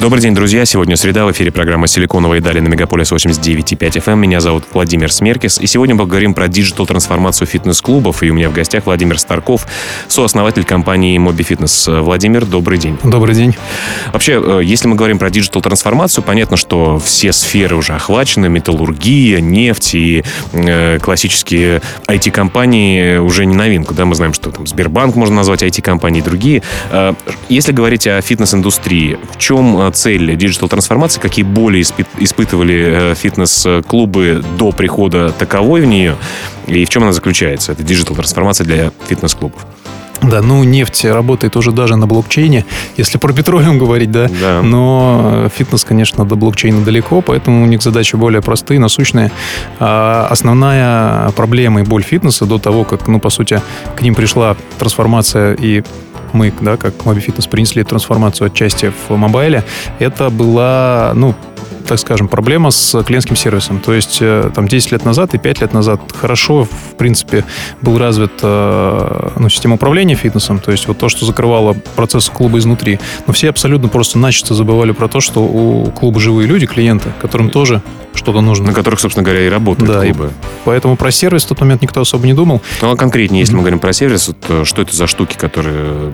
Добрый день, друзья. Сегодня среда. В эфире программа «Силиконовые дали» на Мегаполис 89.5 FM. Эм. Меня зовут Владимир Смеркис. И сегодня мы поговорим про digital-трансформацию фитнес-клубов. И у меня в гостях Владимир Старков, сооснователь компании Моби Фитнес. Владимир, добрый день. Добрый день. Вообще, э, если мы говорим про диджитал-трансформацию, понятно, что все сферы уже охвачены. Металлургия, нефть и э, классические IT-компании уже не новинку. Да? Мы знаем, что там Сбербанк можно назвать IT-компанией и другие. Э, если говорить о фитнес-индустрии, в чем э, цель диджитал-трансформации, какие боли испытывали э, фитнес-клубы до прихода таковой в нее, и в чем она заключается, эта диджитал-трансформация для фитнес-клубов? Да, ну нефть работает уже даже на блокчейне, если про петролиум говорить, да. да. Но фитнес, конечно, до блокчейна далеко, поэтому у них задачи более простые, насущные. А основная проблема и боль фитнеса до того, как, ну, по сути, к ним пришла трансформация и мы, да, как Mobi Fitness, принесли трансформацию отчасти в мобайле, это была, ну, так скажем, проблема с клиентским сервисом. То есть э, там 10 лет назад и 5 лет назад хорошо, в принципе, был развит э, ну, система управления фитнесом, то есть вот то, что закрывало процесс клуба изнутри. Но все абсолютно просто начисто забывали про то, что у клуба живые люди, клиенты, которым тоже что-то нужно. На которых, собственно говоря, и работают да, клубы. И поэтому про сервис в тот момент никто особо не думал. Ну, а конкретнее, если mm-hmm. мы говорим про сервис, вот, э, что это за штуки, которые...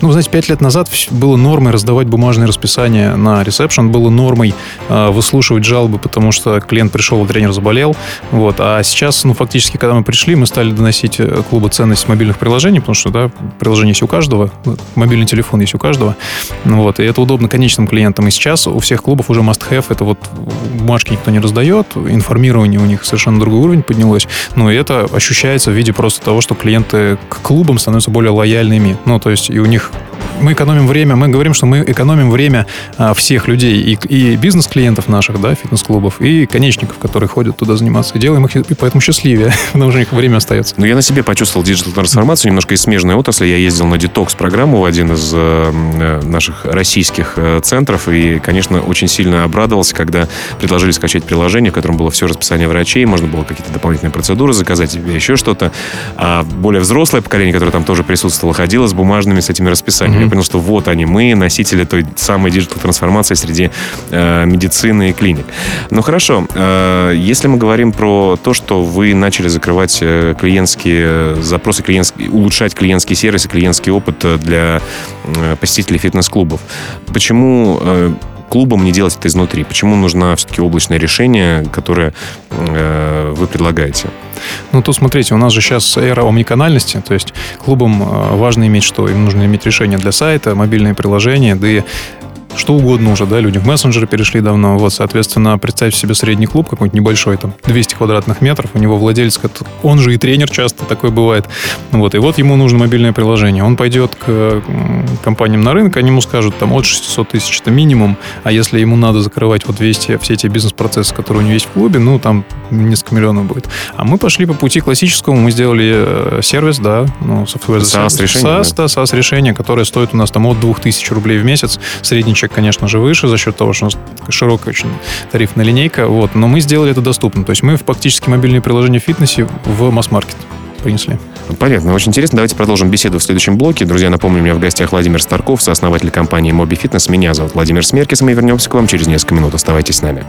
Ну, знаете, пять лет назад было нормой раздавать бумажные расписания на ресепшн, было нормой э, выслушивать жалобы, потому что клиент пришел, а тренер заболел. Вот. А сейчас, ну, фактически, когда мы пришли, мы стали доносить э, клубу ценность мобильных приложений, потому что, да, приложение есть у каждого, мобильный телефон есть у каждого. Вот. И это удобно конечным клиентам. И сейчас у всех клубов уже must-have, это вот бумажки никто не раздает, информирование у них совершенно другой уровень поднялось, но это ощущается в виде просто того, что клиенты к клубам становятся более лояльными. Ну, то есть и у них мы экономим время, мы говорим, что мы экономим время а, всех людей, и, и бизнес-клиентов наших, да, фитнес-клубов, и конечников, которые ходят туда заниматься. Делаем их и поэтому счастливее, потому что у них время остается. Ну, я на себе почувствовал диджитал-трансформацию немножко из смежной отрасли. Я ездил на детокс-программу в один из э, э, наших российских э, центров, и, конечно, очень сильно обрадовался, когда предложили скачать приложение, в котором было все расписание врачей, можно было какие-то дополнительные процедуры заказать, еще что-то. А более взрослое поколение, которое там тоже присутствовало, ходило с бумажными, с этими расписаниями. Mm-hmm. Понял, что вот они, мы, носители той самой диджитал-трансформации среди э, медицины и клиник. Ну хорошо, э, если мы говорим про то, что вы начали закрывать э, клиентские запросы, клиентские, улучшать клиентский сервис и клиентский опыт для э, посетителей фитнес-клубов, почему э, клубам не делать это изнутри? Почему нужно все-таки облачное решение, которое э, вы предлагаете? Ну, тут смотрите, у нас же сейчас эра омниканальности, то есть клубам э, важно иметь что? Им нужно иметь решение для сайта, мобильное приложение, да и что угодно уже, да, люди в мессенджеры перешли давно, вот, соответственно, представьте себе средний клуб какой-нибудь небольшой, там, 200 квадратных метров, у него владелец, он же и тренер часто такой бывает, вот, и вот ему нужно мобильное приложение, он пойдет к компаниям на рынок, они ему скажут, там, от 600 тысяч это минимум, а если ему надо закрывать вот 200, все эти бизнес-процессы, которые у него есть в клубе, ну, там, несколько миллионов будет. А мы пошли по пути классическому, мы сделали э, сервис, да, ну, software SaaS решение, SaaS, да, SaaS решение, которое стоит у нас там от 2000 рублей в месяц, средний чек, конечно же, выше за счет того, что у нас широкая очень тарифная линейка, вот, но мы сделали это доступно. То есть мы фактически мобильные приложения в фитнесе в масс-маркет принесли. Понятно, очень интересно. Давайте продолжим беседу в следующем блоке. Друзья, напомню, у меня в гостях Владимир Старков, сооснователь компании Моби Фитнес. Меня зовут Владимир Смеркис, мы вернемся к вам через несколько минут. Оставайтесь с нами.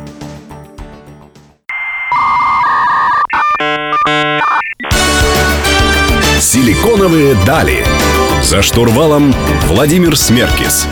Силиконовые дали. За штурвалом Владимир Смеркис.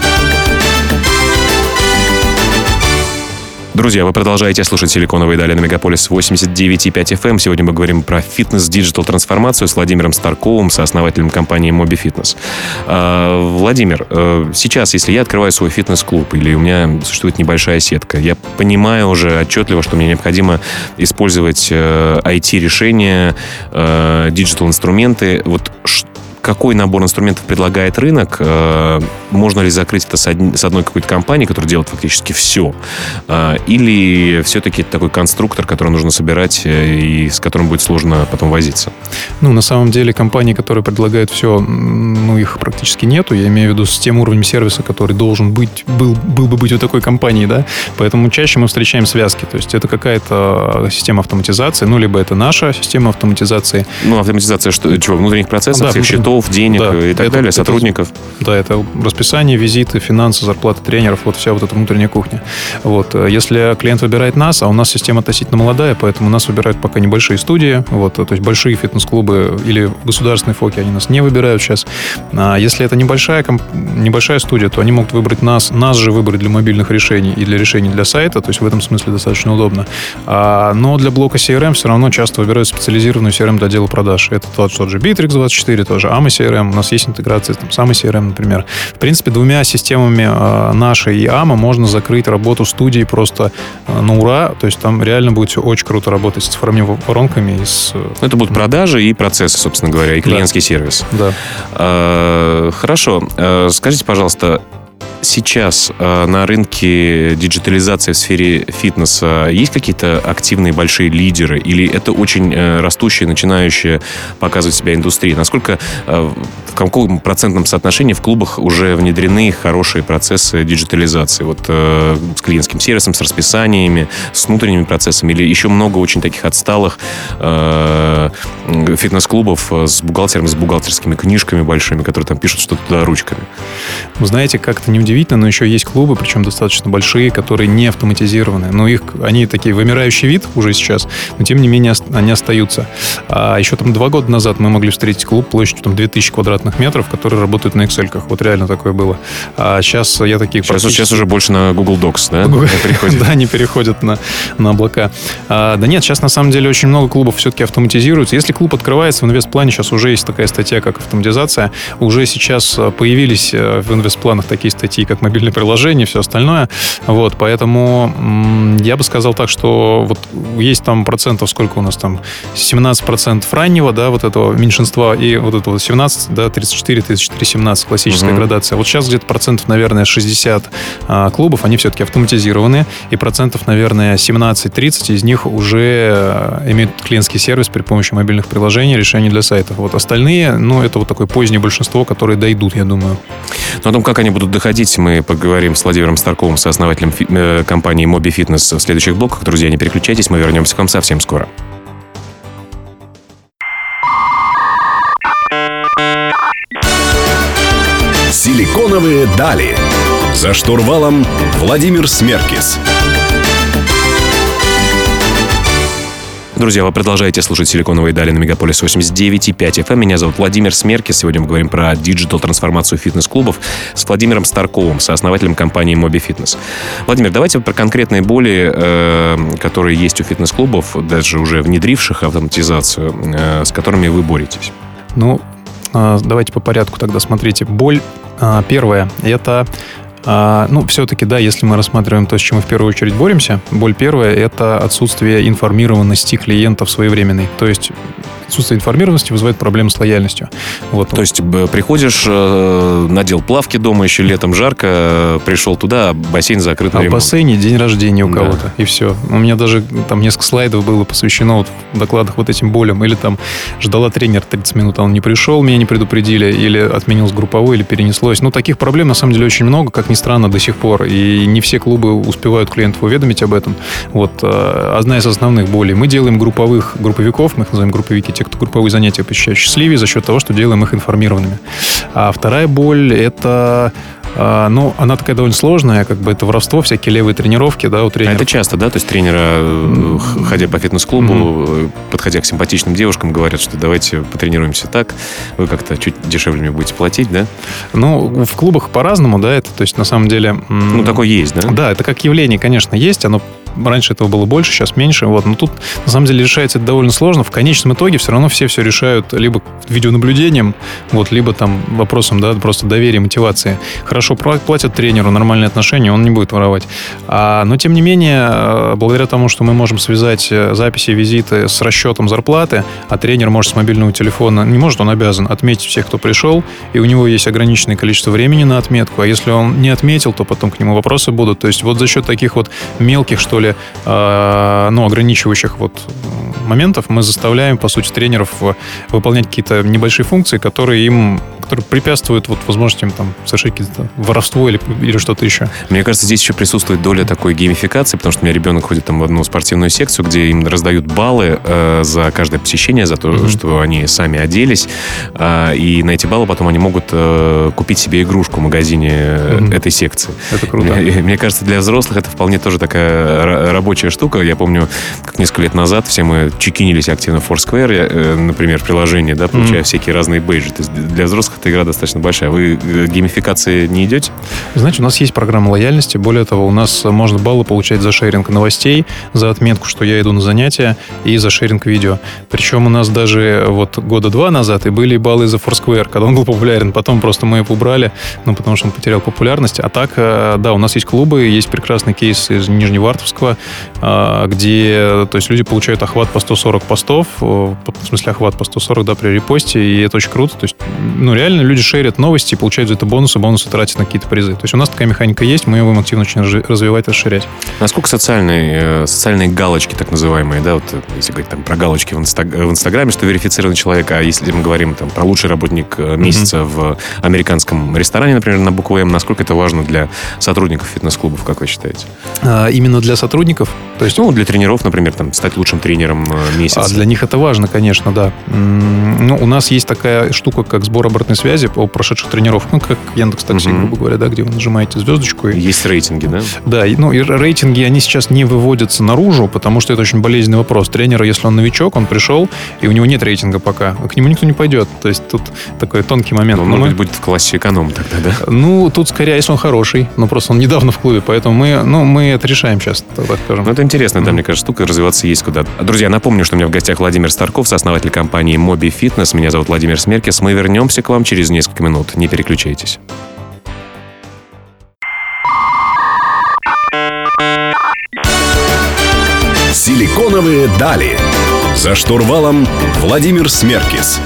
Друзья, вы продолжаете слушать «Силиконовые дали» на Мегаполис 89,5 FM. Сегодня мы говорим про фитнес-digital-трансформацию с Владимиром Старковым, сооснователем компании Mobifitness. А, Владимир, э, сейчас, если я открываю свой фитнес-клуб или у меня существует небольшая сетка, я понимаю уже отчетливо, что мне необходимо использовать IT-решения, э, digital-инструменты. Вот какой набор инструментов предлагает рынок? Э, можно ли закрыть это с, одни, с одной какой-то компанией, которая делает фактически все? Э, или все-таки это такой конструктор, который нужно собирать э, и с которым будет сложно потом возиться? Ну, на самом деле, компании, которые предлагают все, ну, их практически нету. Я имею в виду с тем уровнем сервиса, который должен быть, был, был бы быть у такой компании, да. Поэтому чаще мы встречаем связки. То есть это какая-то система автоматизации, ну, либо это наша система автоматизации. Ну, автоматизация что, чего? Внутренних процессов, да, всех счетов, денег да, и так это, далее, сотрудников? Это, да, это расписание, визиты, финансы, зарплаты тренеров, вот вся вот эта внутренняя кухня. Вот. Если клиент выбирает нас, а у нас система относительно молодая, поэтому нас выбирают пока небольшие студии, вот, то есть большие фитнес-клубы или государственные фоки, они нас не выбирают сейчас. А если это небольшая, небольшая студия, то они могут выбрать нас, нас же выбрать для мобильных решений и для решений для сайта, то есть в этом смысле достаточно удобно. А, но для блока CRM все равно часто выбирают специализированную CRM для отдела продаж. Это тот, тот же Bittrex24, тоже AMA CRM, у нас есть интеграция, там, самый CRM, например. В принципе, двумя системами э, нашей и AMA можно закрыть работу студии просто э, на ура, то есть там реально будет все очень круто работать с цифровыми воронками. И с... Ну, это будут продажи и процессы, собственно говоря, и клиентский да. сервис. Да. А, хорошо. А, скажите, пожалуйста, сейчас э, на рынке диджитализации в сфере фитнеса есть какие-то активные большие лидеры? Или это очень э, растущая, начинающая показывать себя индустрия? Насколько, э, в каком процентном соотношении в клубах уже внедрены хорошие процессы диджитализации? Вот э, с клиентским сервисом, с расписаниями, с внутренними процессами? Или еще много очень таких отсталых э, фитнес-клубов с бухгалтером, с бухгалтерскими книжками большими, которые там пишут что-то туда ручками? Вы знаете, как-то не удивительно, но еще есть клубы, причем достаточно большие, которые не автоматизированы. Но их, они такие вымирающий вид уже сейчас, но тем не менее они остаются. А еще там два года назад мы могли встретить клуб площадью там 2000 квадратных метров, который работает на Excel. -ках. Вот реально такое было. А сейчас я таких сейчас, практически... сейчас уже больше на Google Docs, да? Да, они переходят на, на облака. А, да нет, сейчас на самом деле очень много клубов все-таки автоматизируются. Если клуб открывается в инвестплане, сейчас уже есть такая статья, как автоматизация. Уже сейчас появились э, в инвестпланах такие статьи, как мобильные приложения и все остальное. Вот, поэтому я бы сказал так, что вот есть там процентов, сколько у нас там, 17% раннего, да, вот этого меньшинства, и вот это вот 17, да, 34, 34, 17, классическая угу. градация. Вот сейчас где-то процентов, наверное, 60 а, клубов, они все-таки автоматизированы, и процентов, наверное, 17-30 из них уже а, имеют клиентский сервис при помощи мобильных приложений, решений для сайтов. Вот остальные, ну, это вот такое позднее большинство, которые дойдут, я думаю. Но о том, как они будут доходить мы поговорим с Владимиром Старковым, сооснователем фи- э, компании Моби Фитнес в следующих блоках. Друзья, не переключайтесь, мы вернемся к вам совсем скоро. Силиконовые дали. За штурвалом Владимир Смеркис. Друзья, вы продолжаете слушать «Силиконовые дали» на Мегаполис 89.5 FM. Эм. Меня зовут Владимир Смерки. Сегодня мы говорим про диджитал-трансформацию фитнес-клубов с Владимиром Старковым, сооснователем компании Моби Фитнес. Владимир, давайте про конкретные боли, э, которые есть у фитнес-клубов, даже уже внедривших автоматизацию, э, с которыми вы боретесь. Ну, э, давайте по порядку тогда. Смотрите, боль э, первая – это а, ну, все-таки, да, если мы рассматриваем то, с чем мы в первую очередь боремся, боль первая – это отсутствие информированности клиентов своевременной. То есть отсутствие информированности вызывает проблемы с лояльностью. Вот. То есть приходишь, э, надел плавки дома, еще летом жарко, пришел туда, а бассейн закрыт. А в бассейне день рождения у кого-то, да. и все. У меня даже там несколько слайдов было посвящено вот в докладах вот этим болям. Или там ждала тренер 30 минут, а он не пришел, меня не предупредили, или отменилось групповой, или перенеслось. Ну, таких проблем на самом деле очень много, как ни странно, до сих пор. И не все клубы успевают клиентов уведомить об этом. Вот э, одна из основных болей. Мы делаем групповых групповиков, мы их называем групповики, те, кто групповые занятия посещают счастливее за счет того, что делаем их информированными. А вторая боль – это а, ну, она такая довольно сложная, как бы это воровство, всякие левые тренировки, да, у тренера. А это часто, да? То есть тренера, э, ходя по фитнес-клубу, mm-hmm. подходя к симпатичным девушкам, говорят, что давайте потренируемся так, вы как-то чуть дешевле мне будете платить, да? Ну, в клубах по-разному, да, это, то есть, на самом деле... Ну, такое есть, да? Да, это как явление, конечно, есть, оно раньше этого было больше, сейчас меньше. Вот. Но тут, на самом деле, решается это довольно сложно. В конечном итоге все равно все все решают либо видеонаблюдением, вот, либо там вопросом, да, просто доверия, мотивации. Хорошо хорошо платят тренеру, нормальные отношения, он не будет воровать. А, но, тем не менее, э, благодаря тому, что мы можем связать э, записи визиты с расчетом зарплаты, а тренер может с мобильного телефона, не может, он обязан отметить всех, кто пришел, и у него есть ограниченное количество времени на отметку, а если он не отметил, то потом к нему вопросы будут. То есть вот за счет таких вот мелких, что ли, э, ну, ограничивающих вот моментов мы заставляем, по сути, тренеров выполнять какие-то небольшие функции, которые им которые препятствуют вот возможностям там совершить какие-то воровство или, или что-то еще. Мне кажется, здесь еще присутствует доля такой геймификации, потому что у меня ребенок ходит там в одну спортивную секцию, где им раздают баллы э, за каждое посещение, за то, mm-hmm. что они сами оделись, э, и на эти баллы потом они могут э, купить себе игрушку в магазине mm-hmm. этой секции. Это круто. Мне, мне кажется, для взрослых это вполне тоже такая рабочая штука. Я помню, как несколько лет назад все мы чекинились активно в Foursquare, э, например, в приложении, да, получая mm-hmm. всякие разные бейджи. То есть для взрослых эта игра достаточно большая. Вы э, геймификации не идете? Знаете, у нас есть программа лояльности. Более того, у нас можно баллы получать за шеринг новостей, за отметку, что я иду на занятия, и за шеринг видео. Причем у нас даже вот года два назад и были баллы за Foursquare, когда он был популярен. Потом просто мы его убрали, ну, потому что он потерял популярность. А так, э, да, у нас есть клубы, есть прекрасный кейс из Нижневартовского, э, где, то есть люди получают охват по 140 постов, в смысле охват по 140, да, при репосте, и это очень круто. То есть, ну, реально реально люди шерят новости и получают за это бонусы, бонусы тратят на какие-то призы. То есть у нас такая механика есть, мы ее будем активно очень развивать, расширять. Насколько социальные, э, социальные галочки, так называемые, да, вот э, если говорить там про галочки в, инстаг... в Инстаграме, что верифицированный человек, а если мы говорим там про лучший работник э, месяца mm-hmm. в американском ресторане, например, на букву М, насколько это важно для сотрудников фитнес-клубов, как вы считаете? А, именно для сотрудников? То есть, ну, для тренеров, например, там, стать лучшим тренером месяца. А для них это важно, конечно, да. Ну, у нас есть такая штука, как сбор обратной связи по прошедших тренировках, ну, как Яндекс Такси, угу. грубо говоря, да, где вы нажимаете звездочку. И... Есть рейтинги, да? Да, ну, и рейтинги, они сейчас не выводятся наружу, потому что это очень болезненный вопрос. Тренер, если он новичок, он пришел, и у него нет рейтинга пока, к нему никто не пойдет. То есть тут такой тонкий момент. Ну, может мы... быть, будет в классе эконом тогда, да? Ну, тут скорее, если он хороший, но просто он недавно в клубе, поэтому мы, ну, мы это решаем сейчас, так скажем. Ну, это интересно, да, мне кажется, штука, развиваться есть куда. Друзья, напомню, что у меня в гостях Владимир Старков, сооснователь компании Моби Fitness. Меня зовут Владимир Смеркис. Мы вернемся к вам через несколько минут. Не переключайтесь. Силиконовые дали. За штурвалом Владимир Смеркис.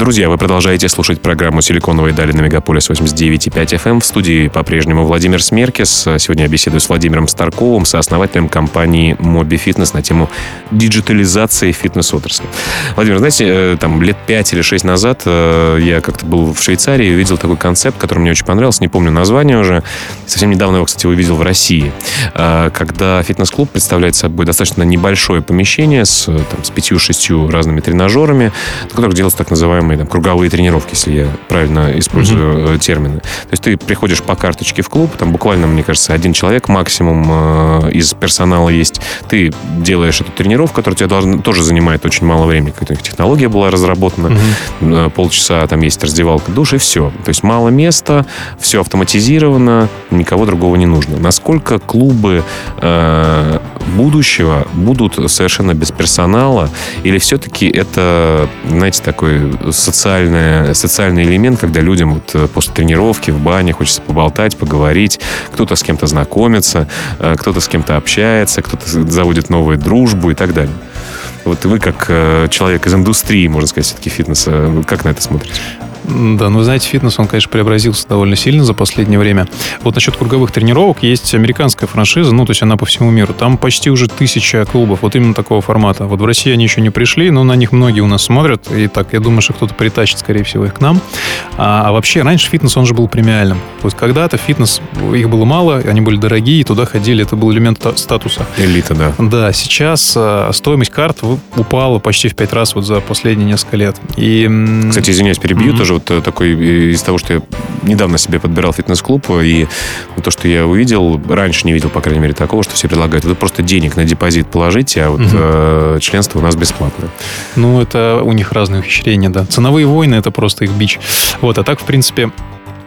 Друзья, вы продолжаете слушать программу «Силиконовые дали» на Мегаполис 89.5 FM. Эм. В студии по-прежнему Владимир Смеркис. Сегодня я беседую с Владимиром Старковым, сооснователем компании Моби Фитнес на тему диджитализации фитнес-отрасли. Владимир, знаете, э, там лет 5 или 6 назад э, я как-то был в Швейцарии и увидел такой концепт, который мне очень понравился, не помню название уже. Совсем недавно его, кстати, увидел в России. Э, когда фитнес-клуб представляет собой достаточно небольшое помещение с, там, с 5-6 разными тренажерами, на которых делаются так называемые называемые там, круговые тренировки, если я правильно использую mm-hmm. термины. То есть ты приходишь по карточке в клуб, там буквально, мне кажется, один человек максимум э, из персонала есть. Ты делаешь эту тренировку, которая тебя должна, тоже занимает очень мало времени. Какая-то технология была разработана, mm-hmm. полчаса там есть раздевалка, душ и все. То есть мало места, все автоматизировано, никого другого не нужно. Насколько клубы э, будущего будут совершенно без персонала, или все-таки это, знаете, такой социальный, социальный элемент, когда людям вот э, после тренировки в бане хочется поболтать, поговорить, кто-то с кем-то знакомится, э, кто-то с кем-то общается, кто-то заводит новую дружбу и так далее. Вот вы как э, человек из индустрии, можно сказать, все-таки фитнеса, как на это смотрите? Да, ну, знаете, фитнес, он, конечно, преобразился довольно сильно за последнее время. Вот насчет круговых тренировок есть американская франшиза, ну, то есть она по всему миру. Там почти уже тысяча клубов, вот именно такого формата. Вот в России они еще не пришли, но на них многие у нас смотрят. И так, я думаю, что кто-то притащит, скорее всего, их к нам. А, а вообще, раньше фитнес, он же был премиальным. То есть когда-то фитнес, их было мало, они были дорогие, туда ходили, это был элемент статуса. Элита, да. Да, сейчас а, стоимость карт упала почти в пять раз вот за последние несколько лет. И, Кстати, извиняюсь, перебью, mm-hmm. тоже вот э, такой э, из того, что я недавно себе подбирал фитнес-клуб, и то, что я увидел, раньше не видел, по крайней мере, такого, что все предлагают, это просто денег на депозит положите, а вот угу. э, членство у нас бесплатное. Ну, это у них разные ухищрения, да. Ценовые войны — это просто их бич. Вот, а так, в принципе,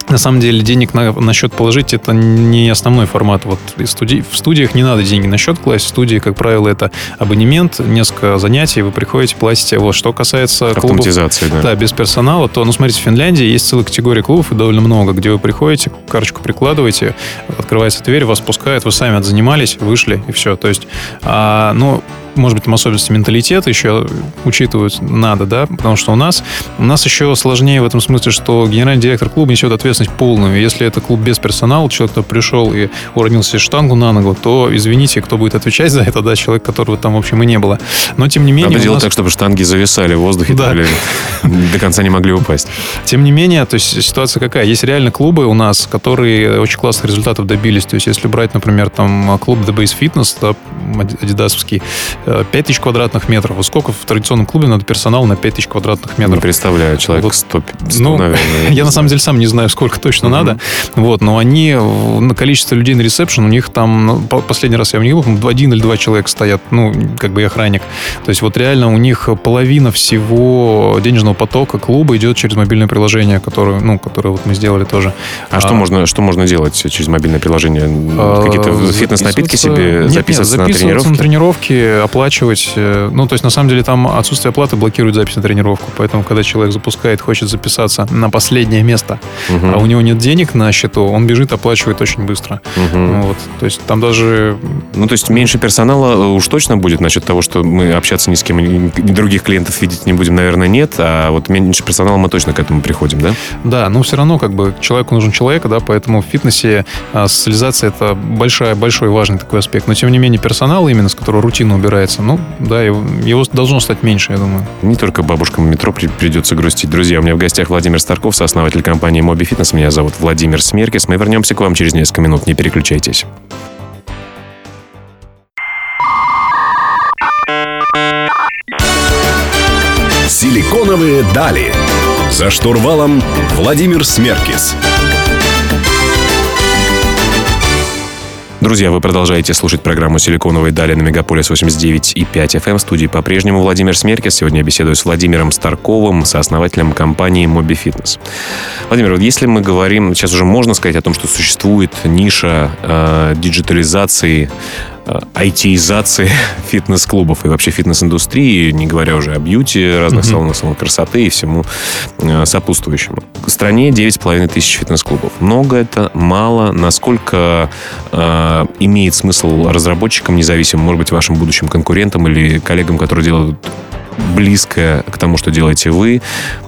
на самом деле денег на, на счет положить это не основной формат. Вот студи, в студиях не надо деньги на счет класть. В студии, как правило, это абонемент, несколько занятий, вы приходите, платите. Вот что касается Автоматизации, клубов, да. да, без персонала, то, ну, смотрите, в Финляндии есть целая категория клубов, и довольно много, где вы приходите, карточку прикладываете, открывается дверь, вас пускают, вы сами отзанимались, вышли, и все. То есть, а, ну, может быть, там особенности менталитета еще учитывать надо, да, потому что у нас, у нас еще сложнее в этом смысле, что генеральный директор клуба несет ответственность полную. Если это клуб без персонала, человек, кто пришел и уронил себе штангу на ногу, то, извините, кто будет отвечать за это, да, человек, которого там, в общем, и не было. Но, тем не менее... Надо делать нас... так, чтобы штанги зависали в воздухе, да. или до конца не могли упасть. Тем не менее, то есть ситуация какая? Есть реально клубы у нас, которые очень классных результатов добились. То есть если брать, например, там клуб The Base Fitness, да, адидасовский, 5000 квадратных метров. Вот сколько в традиционном клубе надо персонал на 5000 квадратных метров? Не представляю, человек вот, 100, 100 ну, наверное. Я на самом деле сам не знаю, сколько точно mm-hmm. надо. Вот, но они, на количество людей на ресепшн, у них там, ну, последний раз я в них был, один или два человека стоят, ну, как бы охранник. То есть вот реально у них половина всего денежного потока клуба идет через мобильное приложение, которое, ну, которое вот мы сделали тоже. А, а что, можно, что можно делать через мобильное приложение? А, Какие-то фитнес-напитки себе нет, записываться, нет, на тренировки? на тренировки, оплачивать. Э, ну, то есть, на самом деле, там отсутствие оплаты блокирует запись на тренировку. Поэтому, когда человек запускает, хочет записаться на последнее место, угу. а у него нет денег на счету, он бежит, оплачивает очень быстро. Угу. Вот. То есть, там даже... Ну, то есть, меньше персонала э, уж точно будет насчет того, что мы общаться ни с кем, ни других клиентов видеть не будем, наверное, нет. А вот меньше персонала мы точно к этому приходим, да? Да, но все равно, как бы, человеку нужен человек, да, поэтому в фитнесе а, социализация это большая, большой важный такой аспект. Но, тем не менее, персонал именно, с которого рутина убирается, ну, да, его, его должно стать меньше, я думаю. Не только бабушкам в метро придется грустить. Друзья, у меня в гостях Владимир Старков, сооснователь компании Моби Фитнес. Меня зовут Владимир Смеркис. Мы вернемся к вам через несколько минут. Не переключайтесь. Силиконовые дали. За штурвалом Владимир Смеркис. Друзья, вы продолжаете слушать программу «Силиконовые дали» на Мегаполис 89 и 5 FM. В студии по-прежнему Владимир Смеркис. Сегодня я беседую с Владимиром Старковым, сооснователем компании Моби Фитнес. Владимир, вот если мы говорим, сейчас уже можно сказать о том, что существует ниша э, диджитализации IT-изации фитнес-клубов и вообще фитнес-индустрии, не говоря уже о бьюти, разных mm-hmm. салонах, салонах красоты и всему э, сопутствующему. В стране 9,5 тысяч фитнес-клубов. Много это, мало. Насколько э, имеет смысл разработчикам независимым, может быть, вашим будущим конкурентам или коллегам, которые делают близкое к тому, что делаете вы,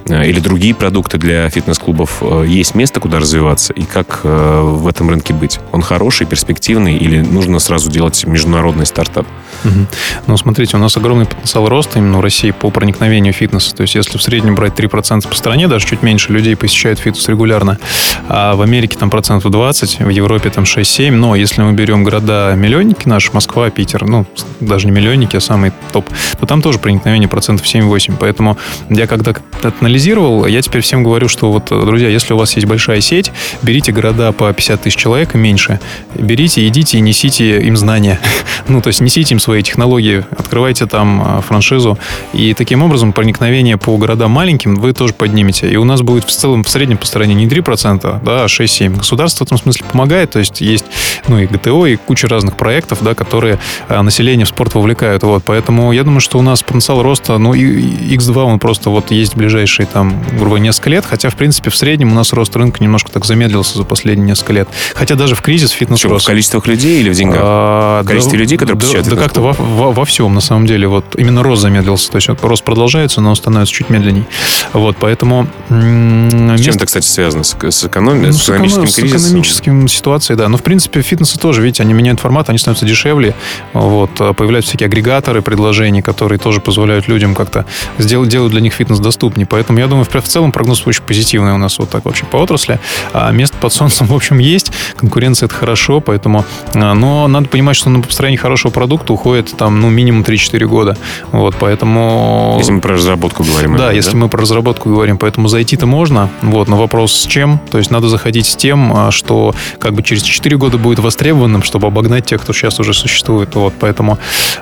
э, или другие продукты для фитнес-клубов, э, есть место, куда развиваться, и как э, в этом рынке быть? Он хороший, перспективный, или нужно сразу делать международный стартап? Угу. Ну, смотрите, у нас огромный потенциал роста именно в России по проникновению фитнеса. То есть, если в среднем брать 3% по стране, даже чуть меньше людей посещают фитнес регулярно, а в Америке там процентов 20, в Европе там 6-7, но если мы берем города-миллионники наши, Москва, Питер, ну, даже не миллионники, а самый топ, то там тоже проникновение процентов 7-8. Поэтому я когда анализировал, я теперь всем говорю, что вот, друзья, если у вас есть большая сеть, берите города по 50 тысяч человек и меньше, берите, идите и несите им знания. ну, то есть несите им свои технологии, открывайте там а, франшизу, и таким образом проникновение по городам маленьким вы тоже поднимете. И у нас будет в целом, в среднем по стране не 3%, да, а 6-7. Государство в этом смысле помогает, то есть есть, ну, и ГТО, и куча разных проектов, да, которые а, население в спорт вовлекают. Вот, поэтому я думаю, что у нас потенциал роста просто, ну, X2 он просто вот есть ближайшие там, грубо несколько лет, хотя, в принципе, в среднем у нас рост рынка немножко так замедлился за последние несколько лет. Хотя даже в кризис фитнес Что, рос. в количествах людей или в деньгах? А, в количестве да, людей, которые да, посещают Да как-то во, во, во всем, на самом деле. Вот именно рост замедлился. То есть вот, рост продолжается, но он становится чуть медленней. Вот, поэтому... С чем это, кстати, связано? С, с, эконом... ну, с экономическим с кризисом? С экономическим ситуацией, да. Но, в принципе, фитнесы тоже, видите, они меняют формат, они становятся дешевле. Вот, появляются всякие агрегаторы предложений, которые тоже позволяют людям как-то сделать, делают для них фитнес доступнее. Поэтому я думаю, в целом прогноз очень позитивный у нас вот так вообще по отрасли. А место под солнцем, в общем, есть. Конкуренция это хорошо, поэтому... А, но надо понимать, что на построение хорошего продукта уходит там, ну, минимум 3-4 года. Вот, поэтому... Если мы про разработку говорим. Да, это, если да? мы про разработку говорим. Поэтому зайти-то можно. Вот, но вопрос с чем? То есть надо заходить с тем, а, что как бы через 4 года будет востребованным, чтобы обогнать тех, кто сейчас уже существует. Вот, поэтому,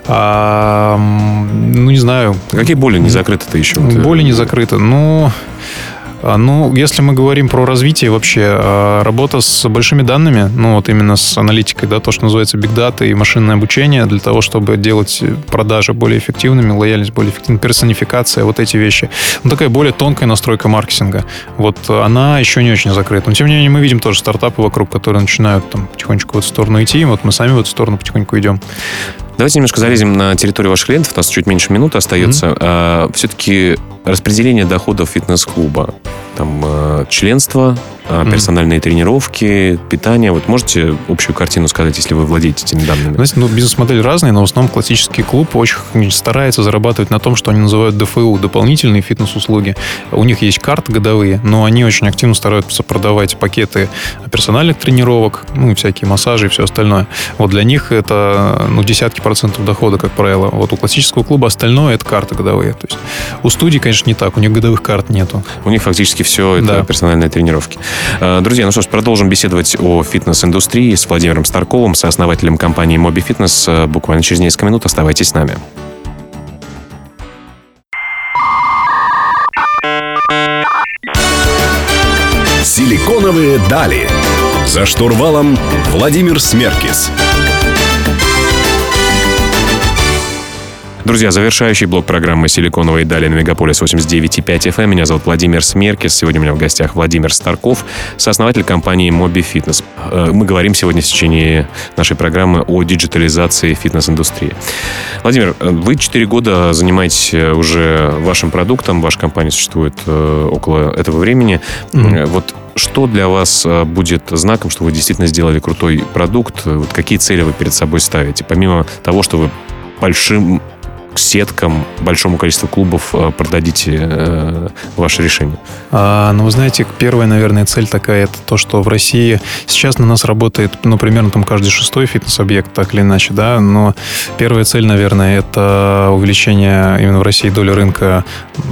а, ну, не знаю. Какие боли не закрыты-то еще? Боли не закрыты. Ну, А, ну, если мы говорим про развитие вообще, а, работа с большими данными, ну вот именно с аналитикой, да, то, что называется big data и машинное обучение для того, чтобы делать продажи более эффективными, лояльность более эффективной, персонификация, вот эти вещи. Ну, такая более тонкая настройка маркетинга. Вот она еще не очень закрыта. Но, тем не менее, мы видим тоже стартапы вокруг, которые начинают там потихонечку в эту сторону идти. Вот мы сами в эту сторону потихоньку идем. Давайте немножко залезем на территорию ваших клиентов. У нас чуть меньше минуты остается. Mm-hmm. А, все-таки распределение доходов фитнес-клуба. Там э, членство, mm-hmm. персональные тренировки, питание. Вот можете общую картину сказать, если вы владеете этими данными? Знаете, ну, бизнес-модель разные, но в основном классический клуб очень старается зарабатывать на том, что они называют ДФУ, дополнительные фитнес-услуги. У них есть карты годовые, но они очень активно стараются продавать пакеты персональных тренировок, ну, и всякие массажи и все остальное. Вот для них это, ну, десятки процентов дохода, как правило. Вот у классического клуба остальное это карты годовые. То есть у студии, конечно, не так, у них годовых карт нету. У них фактически все это да. персональные тренировки. Э, друзья, ну что ж, продолжим беседовать о фитнес-индустрии с Владимиром Старковым, сооснователем компании Моби Фитнес. Э, буквально через несколько минут оставайтесь с нами. Силиконовые дали. За штурвалом Владимир Смеркис. Друзья, завершающий блок программы «Силиконовые дали» на Мегаполис 89.5 FM. Меня зовут Владимир Смеркис. Сегодня у меня в гостях Владимир Старков, сооснователь компании Моби Фитнес. Э, мы говорим сегодня в течение нашей программы о диджитализации фитнес-индустрии. Владимир, э, вы 4 года занимаетесь э, уже вашим продуктом, ваша компания существует около этого времени. Mm-hmm. Вот что для вас будет знаком, что вы действительно сделали крутой продукт? Вот какие цели вы перед собой ставите? Помимо того, что вы большим сеткам, большому количеству клубов э, продадите э, ваше решение? А, ну, вы знаете, первая, наверное, цель такая, это то, что в России сейчас на нас работает, ну, примерно там каждый шестой фитнес-объект, так или иначе, да, но первая цель, наверное, это увеличение именно в России доли рынка,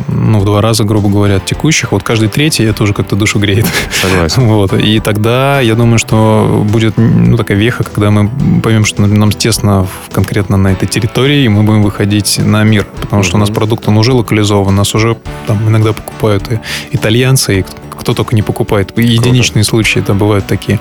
ну, в два раза, грубо говоря, от текущих. Вот каждый третий это уже как-то душу греет. Согласен. Вот. И тогда, я думаю, что будет, ну, такая веха, когда мы поймем, что нам тесно конкретно на этой территории, и мы будем выходить выходить на мир, потому что у нас продукт, он уже локализован, нас уже там иногда покупают и итальянцы, и кто только не покупает. Единичные Круто. случаи это бывают такие.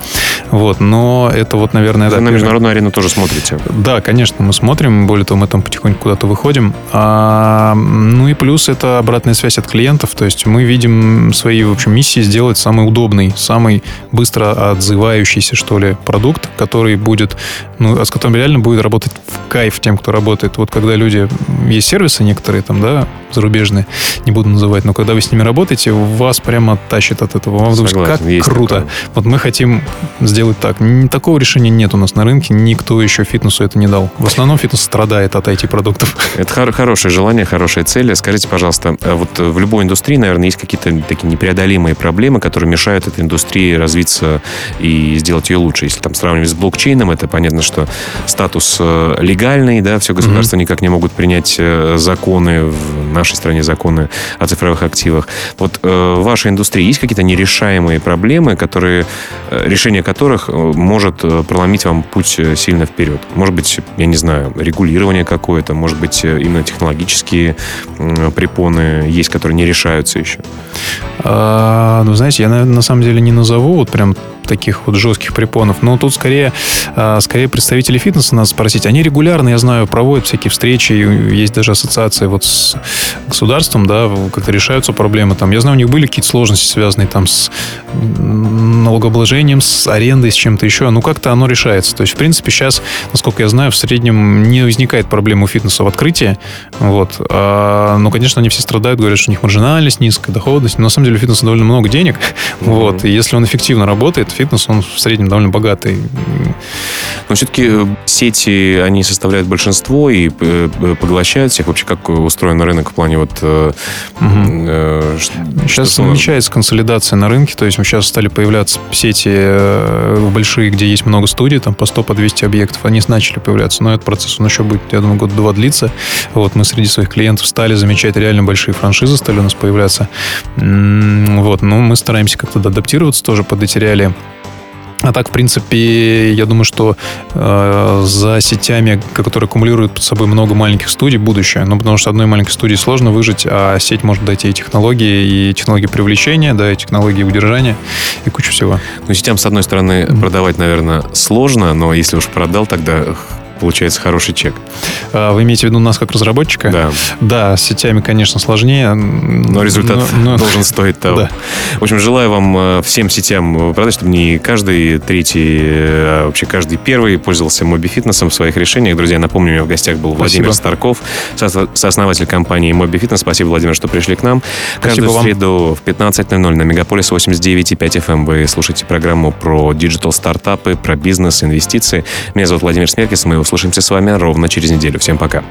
Вот, но это вот, наверное... Вы да, на международную арену тоже смотрите? Да, конечно, мы смотрим. Более того, мы там потихоньку куда-то выходим. А, ну и плюс это обратная связь от клиентов. То есть мы видим свои, в общем, миссии сделать самый удобный, самый быстро отзывающийся, что ли, продукт, который будет, ну, с которым реально будет работать в кайф тем, кто работает. Вот когда люди... Есть сервисы некоторые там, да, зарубежные, не буду называть, но когда вы с ними работаете, вас прямо тащит от этого. Вам Согласен, как круто. Такое. Вот мы хотим сделать так. Такого решения нет у нас на рынке, никто еще фитнесу это не дал. В основном фитнес страдает от IT-продуктов. Это хор- хорошее желание, хорошая цель. Скажите, пожалуйста, а вот в любой индустрии, наверное, есть какие-то такие непреодолимые проблемы, которые мешают этой индустрии развиться и сделать ее лучше. Если там сравнивать с блокчейном, это понятно, что статус э, легальный, да, все государства mm-hmm. никак не могут принять э, законы в нашей стране законы о цифровых активах. Вот э, в вашей индустрии есть какие-то нерешаемые проблемы, которые, э, решение которых э, может э, проломить вам путь сильно вперед? Может быть, я не знаю, регулирование какое-то, может быть, именно технологические препоны есть, которые не решаются еще? А, ну, знаете, я, на, на самом деле не назову вот прям таких вот жестких препонов. Но тут скорее, а, скорее представители фитнеса надо спросить. Они регулярно, я знаю, проводят всякие встречи, есть даже ассоциации вот с государством, да, как-то решаются проблемы. Там, я знаю, у них были какие-то сложности, связанные там с налогообложением, с арендой, с чем-то еще. Ну, как-то оно решается. То есть, в принципе, сейчас, насколько я знаю, в среднем не возникает проблем у фитнеса в открытии. Вот. А, ну, конечно, они все страдают, говорят, что у них маржинальность низкая, доходность. Но на самом деле у фитнеса довольно много денег. Mm-hmm. Вот. И если он эффективно работает, фитнес, он в среднем довольно богатый. Но все-таки э, сети, они составляют большинство и э, э, поглощают всех. Вообще, как устроен рынок в плане вот... Угу. Э, сейчас что намечается консолидация на рынке, то есть мы сейчас стали появляться сети большие, где есть много студий, там по 100, по 200 объектов, они начали появляться, но этот процесс, он еще будет, я думаю, год-два длиться. Вот, мы среди своих клиентов стали замечать реально большие франшизы, стали у нас появляться. Вот, ну, мы стараемся как-то адаптироваться тоже под эти реалии. А так, в принципе, я думаю, что э, за сетями, которые аккумулируют под собой много маленьких студий, будущее. Ну, потому что одной маленькой студии сложно выжить, а сеть может дать и технологии, и технологии привлечения, да, и технологии удержания, и кучу всего. Ну, сетям, с одной стороны, mm-hmm. продавать, наверное, сложно, но если уж продал, тогда получается хороший чек. А, вы имеете в виду нас как разработчика? Да. Да, с сетями, конечно, сложнее. Но результат но, но... должен стоить того. Да. В общем, желаю вам э, всем сетям продать, чтобы не каждый третий, а вообще каждый первый пользовался Фитнесом в своих решениях. Друзья, напомню, у меня в гостях был Спасибо. Владимир Старков, сооснователь компании Фитнес. Спасибо, Владимир, что пришли к нам. Каждую Спасибо среду в 15.00 на Мегаполис 89.5 FM эм вы слушаете программу про digital стартапы, про бизнес, инвестиции. Меня зовут Владимир Смеркис, мы услышимся с вами ровно через неделю. Всем пока.